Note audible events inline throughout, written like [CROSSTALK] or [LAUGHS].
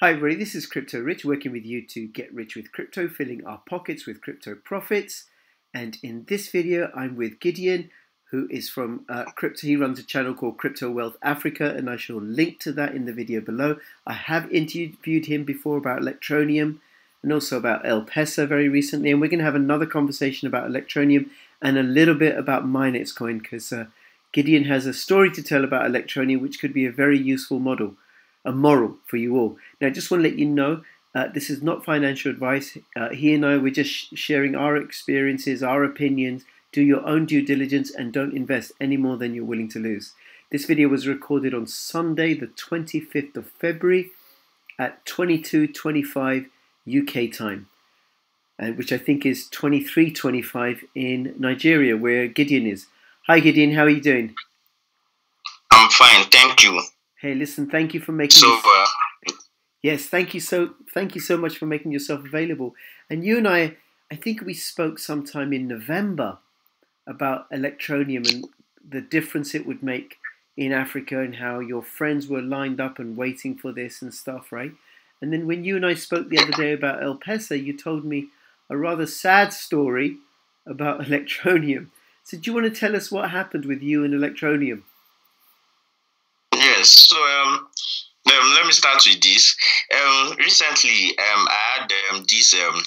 Hi, everybody. This is Crypto Rich working with you to get rich with crypto, filling our pockets with crypto profits. And in this video, I'm with Gideon, who is from uh, Crypto. He runs a channel called Crypto Wealth Africa, and I shall link to that in the video below. I have interviewed him before about Electroneum and also about L-Pesa very recently, and we're going to have another conversation about Electroneum and a little bit about Minex coin because uh, Gideon has a story to tell about Electroneum, which could be a very useful model a moral for you all. Now, I just want to let you know uh, this is not financial advice. Uh, he and I, we're just sh- sharing our experiences, our opinions. Do your own due diligence and don't invest any more than you're willing to lose. This video was recorded on Sunday, the 25th of February at 22:25 UK time, uh, which I think is 23:25 in Nigeria, where Gideon is. Hi, Gideon. How are you doing? I'm fine, thank you. Hey, listen, thank you for making. So, uh, Yes, thank you so thank you so much for making yourself available. And you and I, I think we spoke sometime in November about Electroneum and the difference it would make in Africa and how your friends were lined up and waiting for this and stuff, right? And then when you and I spoke the other day about L-Pesa, you told me a rather sad story about [LAUGHS] Electroneum. So do you want to tell us what happened with you and Electroneum? Yes, so um, um, let me start with this. Um, recently, um, I had um, this um,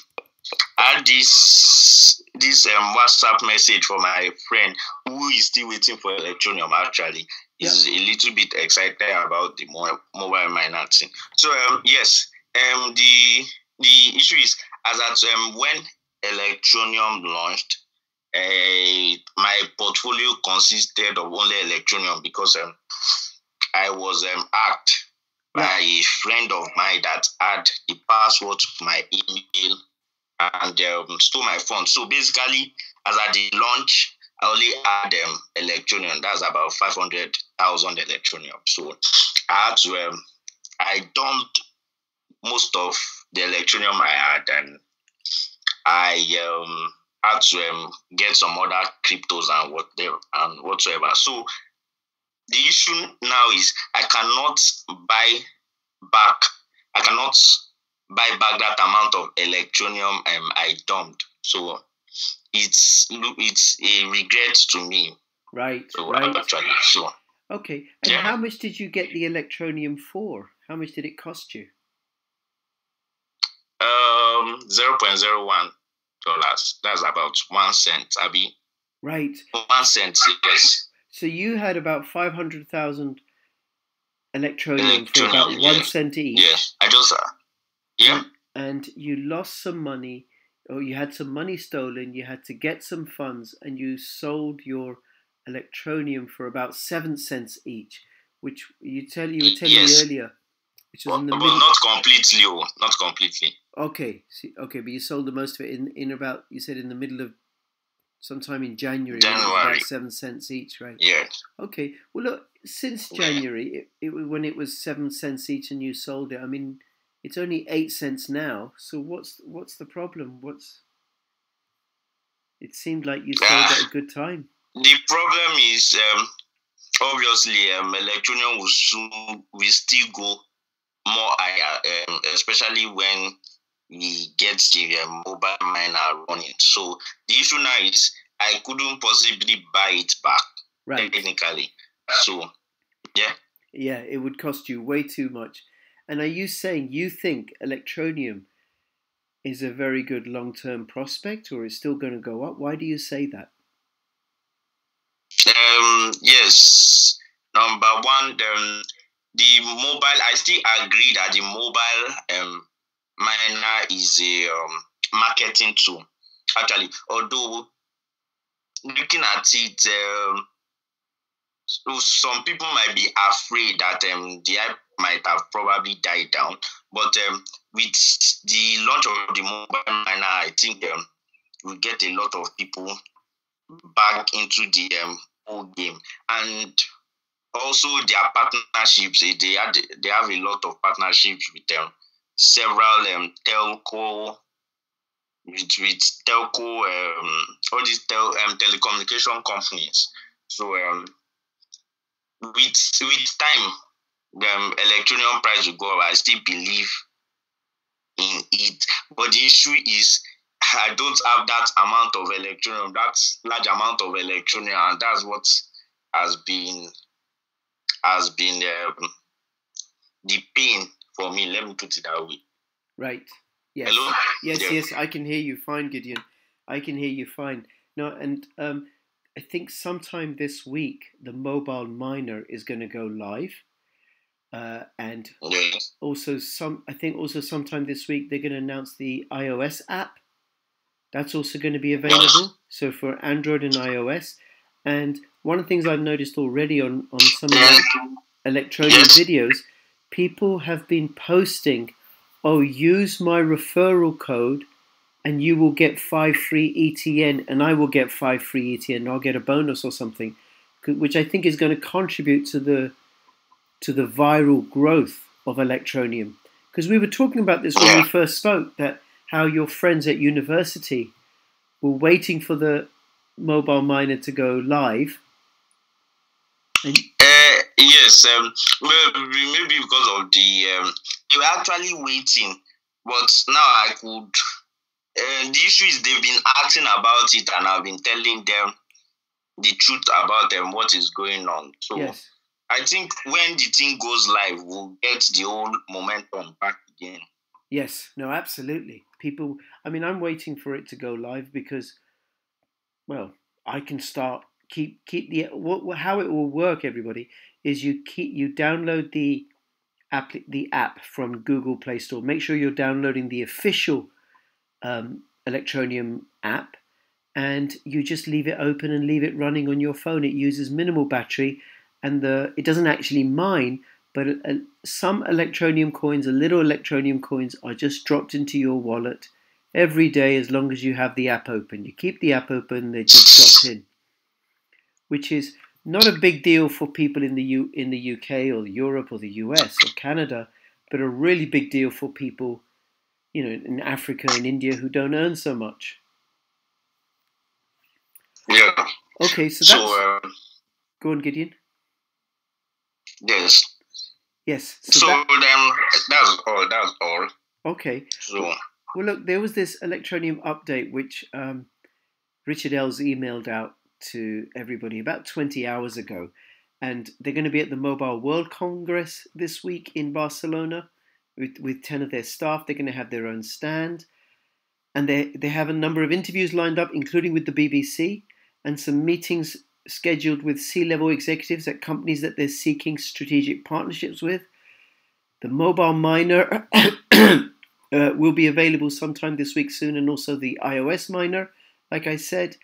I had this this um, WhatsApp message from my friend who is still waiting for Electroneum. Actually, is a little bit excited about the mo- mobile miner thing. So um, yes, um, the the issue is as at um, when Electroneum launched, uh, my portfolio consisted of only Electronium because um, I was um, hacked by a friend of mine that had the password to my email and um, stole my phone. So basically, as at the launch, I only had um, Electroneum. That's about 500,000 Electroneum. So I had to, um, I dumped most of the Electroneum I had and I um, had to um, get some other cryptos and whatever and whatsoever. So the issue now is I cannot buy back. I cannot buy back that amount of Electroneum um, I dumped. So it's it's a regret to me. Right, So right. actually, so Okay. And Yeah. how much did you get the Electroneum for? How much did it cost you? um zero point zero one dollars. That's about one cent. Abi Right. one cent. Yes. So you had about 500,000 Electroneum for about one cent each. Yes. I just uh, yeah. And you lost some money, or you had some money stolen. You had to get some funds, and you sold your Electroneum for about seven cents each, which you tell you were telling Yes. me earlier, which was But, in the middle. not completely. Oh, not completely. Okay, see, okay, but you sold the most of it in, in about you said in the middle of sometime in January, when it was January. about seven cents each, right? Yes. Okay, well look, since. January, it, it when it was seven cents each and you sold it, I mean, it's only eight cents now. So what's what's the problem? What's it seemed like you sold at a good time. The problem is um, obviously um, Electroneum will soon will still go more higher, um, especially when we get the um, mobile miner running. So the issue now is I couldn't possibly buy it back Right. technically. So yeah, Yeah, it would cost you way too much. And are you saying you think Electroneum is a very good long term prospect or is still going to go up? Why do you say that? um, yes. Number one, um, the mobile. I still agree that the mobile um, miner is a um, marketing tool. Actually, although looking at it, um, so some people might be afraid that um, the app might have probably died down. But um, with the launch of the mobile miner, I think um, we get a lot of people back into the um, whole game and also their partnerships eh, they had they have a lot of partnerships with um, several um, telco with with telco um, all these tel, um, telecommunication companies so um, with with time um, Electroneum price will go up. I still believe in it. But the issue is I don't have that amount of Electroneum, that large amount of Electroneum, and that's what has been has been um, the pain for me. Let me put it that way. Right. Yes. Hello? Yes, Yeah. yes, I can hear you fine, Gideon. I can hear you fine. No, and um, I think sometime this week the mobile miner is going to go live, uh, and Yes. also some. I think also sometime this week they're going to announce the iOS app. That's also going to be available. So for Android and iOS, and one of the things I've noticed already on on some of the electronic Yes. videos, people have been posting, "Oh, use my referral code, and you will get five free ETN, and I will get five free ETN. And I'll get a bonus or something," which I think is going to contribute to the to the viral growth of Electroneum. Because we were talking about this when we first spoke, that how your friends at university were waiting for the mobile miner to go live. And yes, um, well, maybe because of the um, they were actually waiting, but now I could. Uh, the issue is they've been asking about it, and I've been telling them the truth about them, what is going on. So yes, I think when the thing goes live, we'll get the old momentum back again. yes, no, absolutely. People, I mean, I'm waiting for it to go live because, well, I can start keep keep the what, how it will work. Everybody is you keep you download the app the app from Google Play Store. Make sure you're downloading the official um, Electroneum app, and you just leave it open and leave it running on your phone. It uses minimal battery, and the it doesn't actually mine, but uh, some Electroneum coins, a little Electroneum coins, are just dropped into your wallet every day as long as you have the app open. You keep the app open, they're just dropped in, which is not a big deal for people in the U, in the UK or Europe or the US or Canada, but a really big deal for people, you know, in Africa and India who don't earn so much. Yeah. Okay, so So that's um, go on, Gideon. yes. Yes. So So that, then that's all. That's all. okay. So Well, look, there was this Electroneum update which um, Richard Ells emailed out to everybody about 20 hours ago. And they're going to be at the Mobile World Congress this week in Barcelona with, with 10 of their staff. They're going to have their own stand. And they, they have a number of interviews lined up, including with the BBC, and some meetings scheduled with C level executives at companies that they're seeking strategic partnerships with. The mobile miner [COUGHS] uh, will be available sometime this week soon, and also the iOS miner, like I said.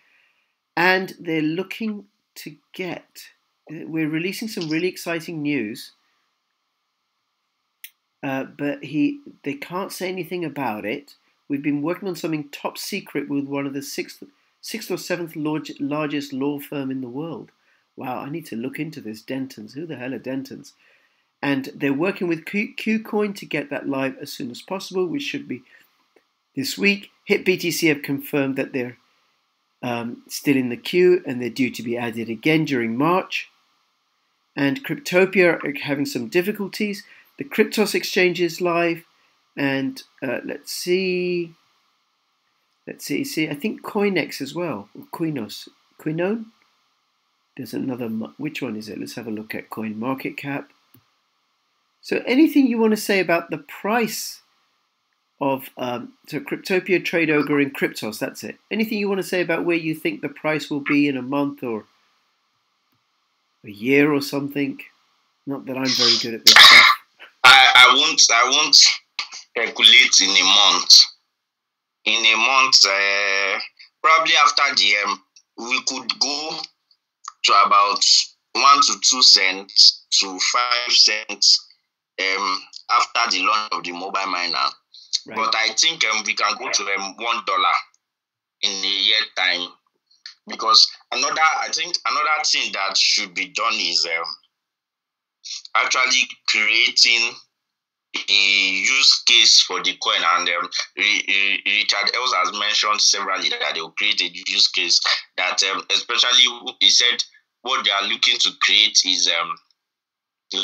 And they're looking to get. We're releasing some really exciting news, uh, but he they can't say anything about it. We've been working on something top secret with one of the sixth, sixth or seventh large, largest law firm in the world. Wow, I need to look into this. Dentons, who the hell are Dentons? and they're working with Q- Qcoin to get that live as soon as possible, which should be this week. HitBTC have confirmed that they're um, still in the queue and they're due to be added again during March. And Cryptopia are having some difficulties. The Qryptos exchange is live, and uh, let's see. Let's see. See, I think Coinex as well. Or Coinos, Coinon. There's another. Which one is it? Let's have a look at Coin Market Cap. So, anything you want to say about the price of um, so Cryptopia, Trade Ogre, and Qryptos? That's it. Anything you want to say about where you think the price will be in a month or a year or something? Not that I'm very good at this stuff. I, I won't I won't speculate in a month. In a month, uh, probably after the um, we could go to about one to two cents to five cents um, after the launch of the mobile miner. Right. But I think um, we can go to um, one dollar in a year time because another I think another thing that should be done is um, actually creating a use case for the coin and um, Richard Ells has mentioned severally that they will create a use case that um, especially he said what they are looking to create is um,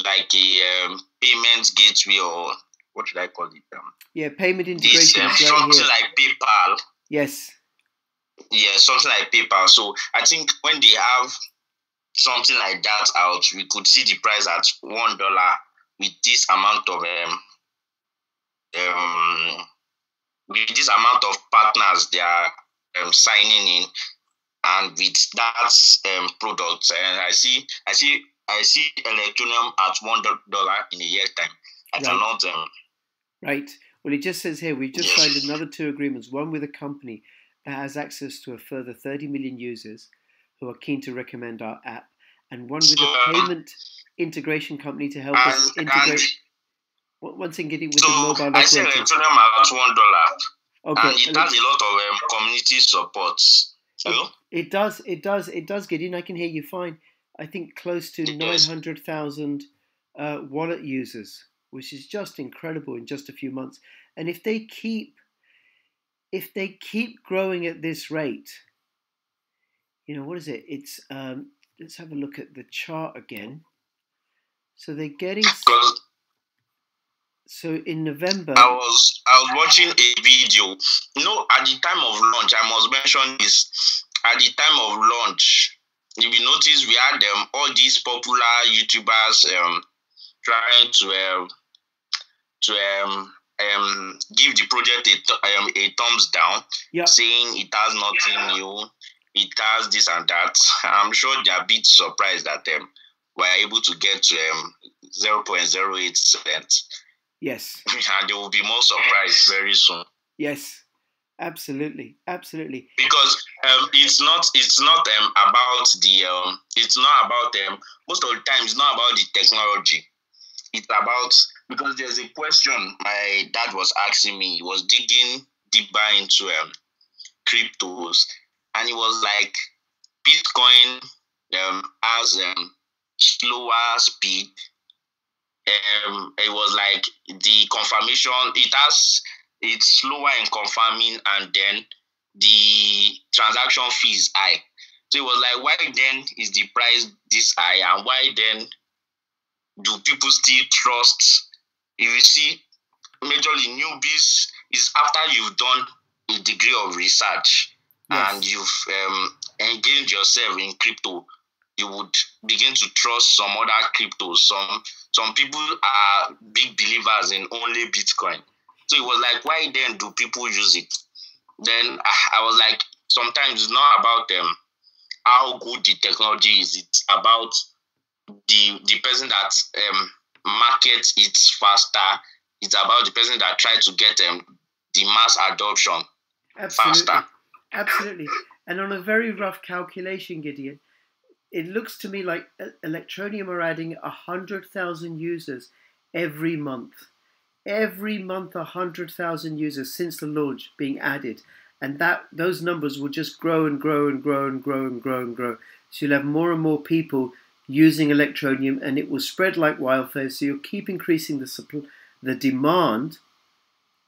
like a um, payment gateway or what should I call it? Um, yeah, payment this integration. um, is right something like PayPal. yes. Yeah, something like PayPal. So I think when they have something like that out, we could see the price at one dollar with this amount of um um with this amount of partners they are um, signing in, and with that um product, and I see I see I see Electroneum at one dollar in a year time. I Right. cannot um Right. Well, it just says here we've just signed another two agreements. One with a company that has access to a further 30 million users who are keen to recommend our app, and one with a payment integration company to help us and, integrate. One thing, getting with the so mobile I operator. Electroneum at one dollar. Okay. and it and has a lot of um, community support. Hello? It does. It does. It does, Gideon. I can hear you fine. I think close to It nine hundred thousand uh, wallet users, which is just incredible in just a few months. And if they keep, if they keep growing at this rate, you know what is it? It's um, let's have a look at the chart again. So they're getting. So in November, I was I was watching a video. You know, at the time of launch, I must mention this. At the time of launch, if you notice, we had um, all these popular YouTubers um, trying to um, to um, um, give the project a, th- um, a thumbs down, Yeah. saying it has nothing new, it has this and that. I'm sure they're a bit surprised that um, we're able to get to um, 0.08 cents yes, [LAUGHS] and they will be more surprised very soon. Yes, absolutely, absolutely. because um, it's not it's not um, about the um, it's not about um, most of the time it's not about the technology. It's about because there's a question my dad was asking me. He was digging deeper into um, cryptos. And he was like bitcoin um, has um, slower speed. Um, it was like the confirmation it has it's slower in confirming and then the transaction fee is high. So it was like why then is the price this high? And why then do people still trust if you see majorly newbies is after you've done a degree of research and you've um, engaged yourself in crypto you would begin to trust some other cryptos some some people are big believers in only bitcoin. So it was like why then do people use it? Then i, I was like sometimes it's not about um, how good the technology is. It's about the the person that um, markets it faster it's about the person that try to get um, the mass adoption Absolutely. faster. Absolutely. And on a very rough calculation, Gideon, it looks to me like E- Electroneum are adding 100,000 users every month. Every month, 100,000 users since the launch being added. And that those numbers will just grow and grow and grow and grow and grow and grow. So you'll have more and more people using Electroneum and it will spread like wildfire. So you'll keep increasing the supply, the demand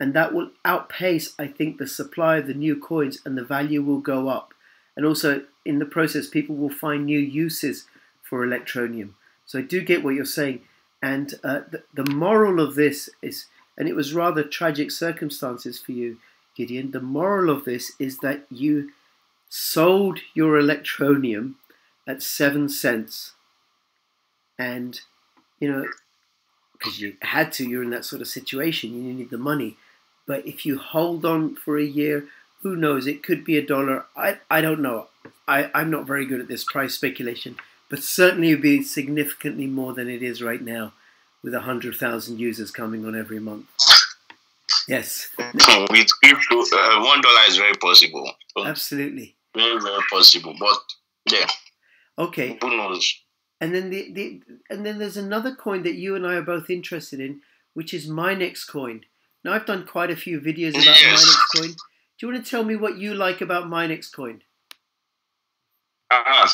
and that will outpace, I think, the supply of the new coins, and the value will go up. And also, in the process, people will find new uses for Electroneum. So I do get what you're saying, and uh, the, the moral of this is, and it was rather tragic circumstances for you, Gideon. The moral of this is that you sold your Electroneum at seven cents, and you know because you had to, you're in that sort of situation, you need the money. But if you hold on for a year, who knows? It could be a dollar. I, I don't know. I, I'm not very good at this price speculation, but certainly it would be significantly more than it is right now with 100,000 users coming on every month. Yes, with crypto uh, one dollar is very possible absolutely. very very possible but yeah Okay, who knows and then the, the and then there's another coin that you and I are both interested in, which is Minex coin. Now I've done quite a few videos about Yes. Minex coin. Do you want to tell me what you like about Minex coin? uh,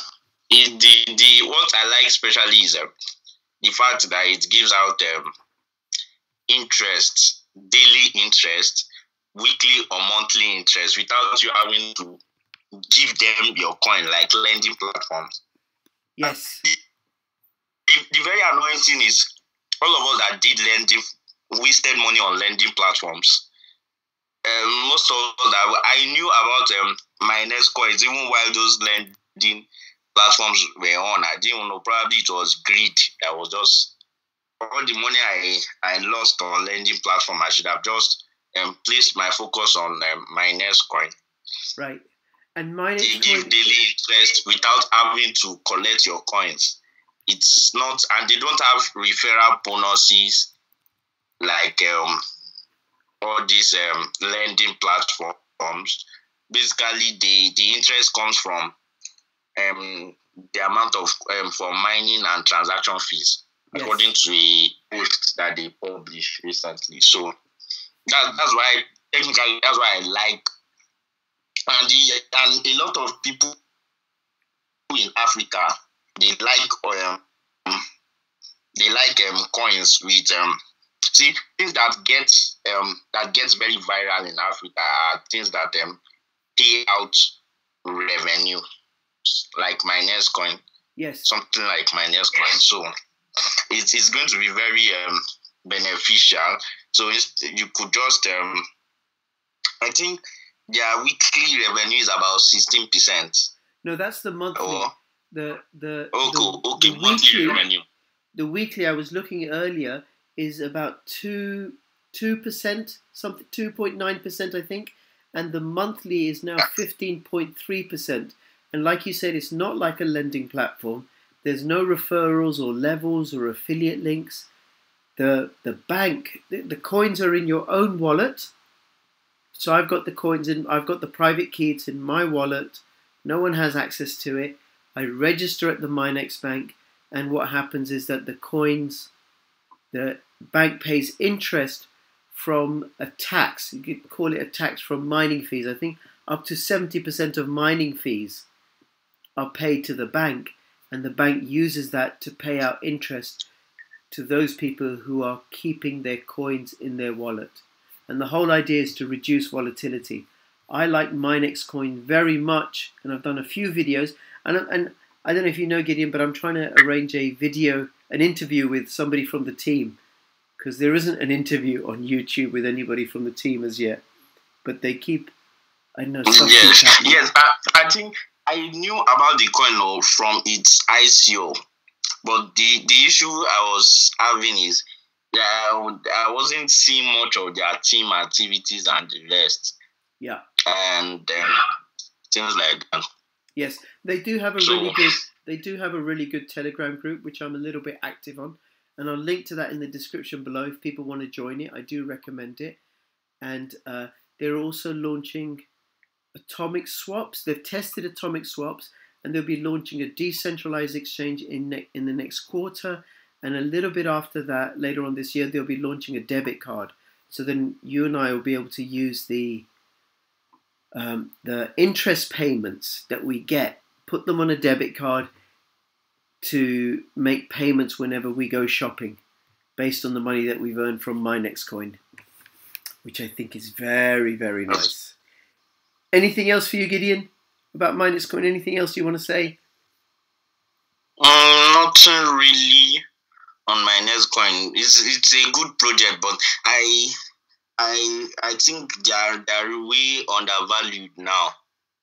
it, the the what I like especially is uh, the fact that it gives out um, interest, daily interest, weekly or monthly interest without you having to give them your coin like lending platforms. Yes. The, the very annoying thing is all of us that did lending wasted money on lending platforms. Um, most of that I knew about um, Minex coins even while those lending platforms were on. I didn't know. Probably it was greed. I was just all the money I I lost on lending platform. I should have just um, placed my focus on um, Minex coin. Right. And Minex they give daily interest without having to collect your coins. It's not, and they don't have referral bonuses like um, all these um, lending platforms. Basically, the the interest comes from um, the amount of um, for mining and transaction fees, yes. according to a post that they published recently. So that, that's why technically that's why I like and the, and a lot of people in Africa they like um they like um coins with um see things that get um that gets very viral in Africa are things that um pay out revenue like Minex coin. Yes. Something like Minex coin. So it's, it's going to be very um beneficial. So you could just um I think their weekly revenue is about sixteen percent. No, that's the monthly. Oh. The the okay, the, okay, the weekly. The weekly I was looking at earlier is about two two percent, something two point nine percent, I think, and the monthly is now fifteen point three percent. And like you said, it's not like a lending platform. There's no referrals or levels or affiliate links. The the bank, the, the coins are in your own wallet so I've got the coins in, I've got the private key, it's in my wallet. No one has access to it. I register at the Minex bank, and what happens is that the coins, the bank pays interest from a tax. You could call it a tax from mining fees. I think up to 70% of mining fees are paid to the bank, and the bank uses that to pay out interest to those people who are keeping their coins in their wallet and the whole idea is to reduce volatility. I like Minex coin very much, and I've done a few videos. And, and I don't know if you know Gideon, but I'm trying to arrange a video, an interview with somebody from the team, because there isn't an interview on YouTube with anybody from the team as yet. But they keep, I know. Yes, yes. I, I think I knew about the coin from its ICO, but the the issue I was having is yeah, I wasn't seeing much of their team activities and the rest. Yeah. And um, things like that. Yes, they do have a so, really good. They do have a really good Telegram group, which I'm a little bit active on, and I'll link to that in the description below if people want to join it. I do recommend it, and uh, they're also launching atomic swaps. They've tested atomic swaps, and they'll be launching a decentralized exchange in in the next quarter and a little bit after that, later on this year, they'll be launching a debit card. So then you and I will be able to use the um, the interest payments that we get, put them on a debit card to make payments whenever we go shopping, based on the money that we've earned from Minex coin, which I think is very very nice. Anything else for you, Gideon, about Minex coin? Anything else you want to say? Um, nothing really on Minex coin. It's it's a good project, but I I I think they are they are way undervalued now.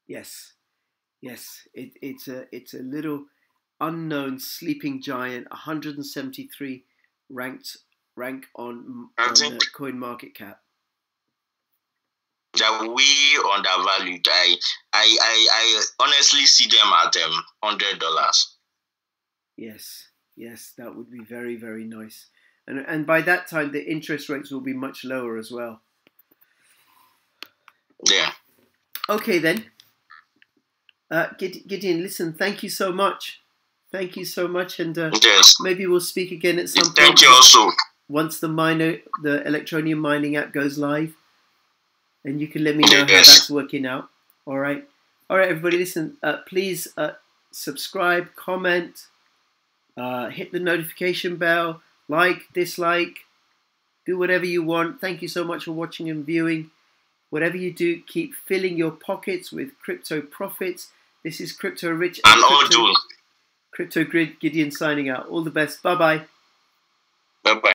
Yes, yes. It, it's a it's a little unknown sleeping giant. 173 ranked rank on, on the coin market cap. They're way undervalued. I I I, I honestly see them at um hundred dollars. Yes. Yes, that would be very, very nice. And, and by that time, the interest rates will be much lower as well. Yeah. Okay, then. Uh, Gideon, listen, thank you so much. Thank you so much, and uh, yes. maybe we'll speak again at some thank point. Thank you also. Once the miner, the Electroneum mining app goes live, and you can let me know yes. how that's working out. All right, all right, everybody. Listen, uh, please uh, subscribe, comment, uh, hit the notification bell, like, dislike, do whatever you want. Thank you so much for watching and viewing. Whatever you do, keep filling your pockets with crypto profits. This is Crypto Rich. And, crypto, Crypto Grid Gideon signing out. All the best. Bye bye. Bye bye.